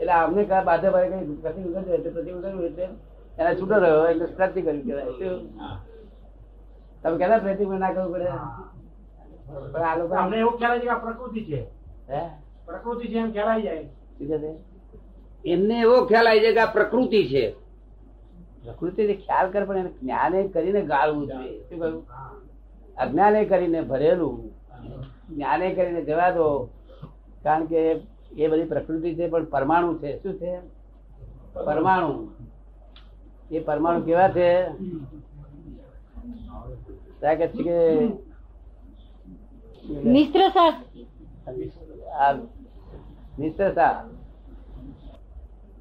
એટલે અમને કા બાધા ભાઈ કઈ પ્રતિક કર્યું એટલે પ્રતિક કર્યું એટલે એને છૂટો રહ્યો. એટલે કહેવાય. તમે કેટલા પ્રતિક ના કરવું પડે? પણ આ લોકો અમને એવું ખ્યાલ છે કે પ્રકૃતિ છે. હે? પ્રકૃતિ છે એમ ખ્યાલ જાય શું એમને એવો ખ્યાલ આવી જાય કે આ પ્રકૃતિ છે. પ્રકૃતિ ખ્યાલ કર પણ એને જ્ઞાને કરીને ગાળવું જોઈએ શું કહ્યું? અજ્ઞાને કરીને ભરેલું. જ્ઞાને કરીને જવા દો. કારણ કે એ બધી પ્રકૃતિ છે પણ પરમાણુ છે. શું છે? પરમાણુ. એ પરમાણુ કેવા છે? કે છે કે મિશ્ર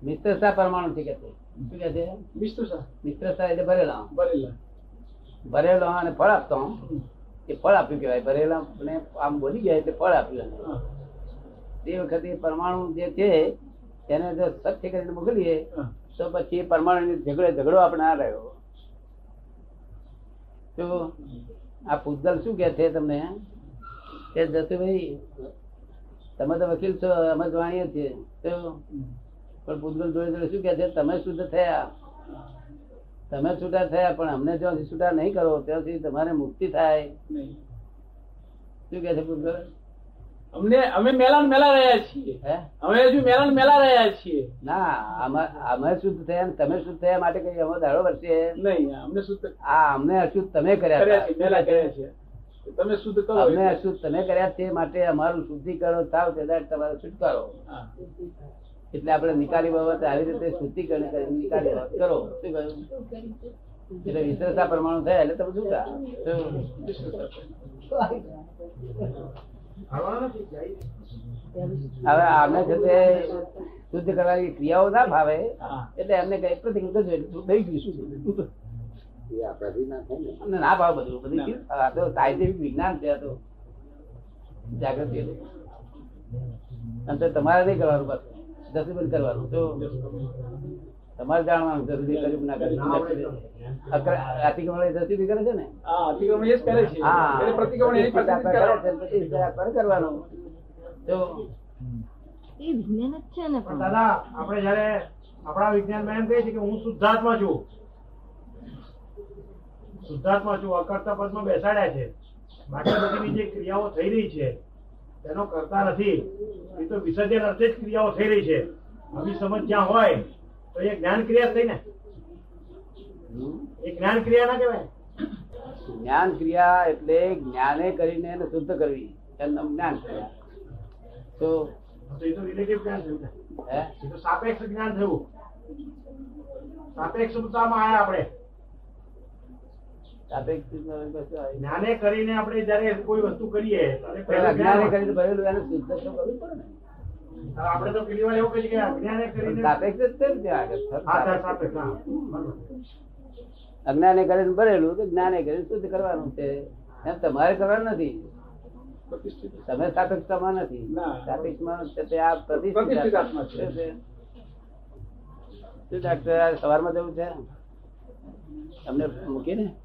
મિશ્રતા પરમાણુ છે કે છે? શું કે છે? સર એટલે ભરેલા. ભરેલો. અને ફળ આપતો એ ફળ આપ્યું કેવાય ભરેલા ને આમ બોલી ગયા એટલે ફળ આપ્યું. તે વખતે પરમાણુ જે છે એને જો સત્ય કરીને મોકલીએ તો પછી પરમાણુ ઝઘડો ઝઘડો આપણે આ રહ્યો. તો આ પૂજલ શું કે છે તમને? કે જસુભાઈ તમે તો વકીલ છો અમે જાણીએ છીએ. તો પણ પૂજલ જોડે જોડે શું કે છે? તમે શુદ્ધ થયા. તમે છૂટા થયા પણ અમને જ્યાંથી સુધી છૂટા નહીં કરો ત્યાંથી તમારે મુક્તિ થાય. શું કે છે પૂતગલ? અમને અમે મેલાન મેલા રહ્યા છીએ. અમે હજુ મેલાન મેલા રહ્યા છીએ. ના અમે અમે શુદ્ધ થયા તમે શુદ્ધ થયા માટે કઈ અમે દાડો વર્ષે નહીં અમને શુદ્ધ આ અમને અશુદ્ધ તમે કર્યા મેલા કર્યા છે. તમે શુદ્ધ કરો અમને અશુદ્ધ તમે કર્યા તે માટે અમારું શુદ્ધિકરણ થાવ તે દાડે તમારો છુટકારો. હા. એટલે આપણે નિકાલી બાબત આવી રીતે શુદ્ધિકરણ કરી નિકાલી બાબત કરો. શું કહ્યું એટલે વિશેષતા પરમાણુ થયા એટલે તમે છૂટા હવે આમને છે તે શુદ્ધ કરવાની ક્રિયાઓ ના ભાવે એટલે એમને કઈ એટલે થઈ ગયું ના અમને ના ભાવ બધું બધી? આ તો સાયન્ટિફિક વિજ્ઞાન છે આ તો જાગૃતિ. અને તો તમારે નહીં કરવાનું બસ દસબંધ કરવાનું તો તમારે જાણવાનું જરૂરી કર્યું ના કર્યું અતિક્રમણ દસી કરે છે ને? અતિક્રમણ એ જ કરે છે. હા. પ્રતિક્રમણ આપણે કરવાનું. તો એ વિજ્ઞાન જ છે ને પણ. દાદા આપણે જયારે આપણા વિજ્ઞાન એમ કહે છે કે હું શુદ્ધાત્મા છું. શુદ્ધાત્મા છું અકર્તા પદમાં બેસાડ્યા છે. બાકી બધીની જે ક્રિયાઓ થઈ રહી છે તેનો કરતા નથી. એ તો વિસર્જન અર્થે જ ક્રિયાઓ થઈ રહી છે. આવી સમજ જ્યાં હોય તો એ જ્ઞાન ક્રિયા થઈ ને. એ જ્ઞાન ક્રિયા ના કહેવાય. જ્ઞાન ક્રિયા એટલે જ્ઞાને કરીને એને શુદ્ધ કરવી. એનું જ્ઞાન ક્રિયા. તો તો એ તો રિલેટિવ જ્ઞાન થયું હે? એ તો સાપેક્ષ જ્ઞાન થયું. સાપેક્ષતામાં આયા આપણે. સાપેક્ષ જ્ઞાને કરીને આપણે જયારે કોઈ વસ્તુ કરીએ ત્યારે જ્ઞાન. કરીને ભરેલું એને શુદ્ધ કરવું પડે ને. આપણે તો પેલી વાર એવું કહીએ કે અજ્ઞાને કરીને સાપેક્ષ જ છે આગળ. હા સાપેક્ષ, હા. અજ્ઞાને કરીને ભરેલું તો જ્ઞાને કરીને શુદ્ધ કરવાનું છે. એમ તમારે કરવાનું નથી. તમે સાપેક્ષતામાં નથી. સાપેક્ષમાં છે તે આ પ્રતિષ્ઠિત આત્મા છે. શું ડાક્ટર સવારમાં જવું છે? તમને મૂકી ને?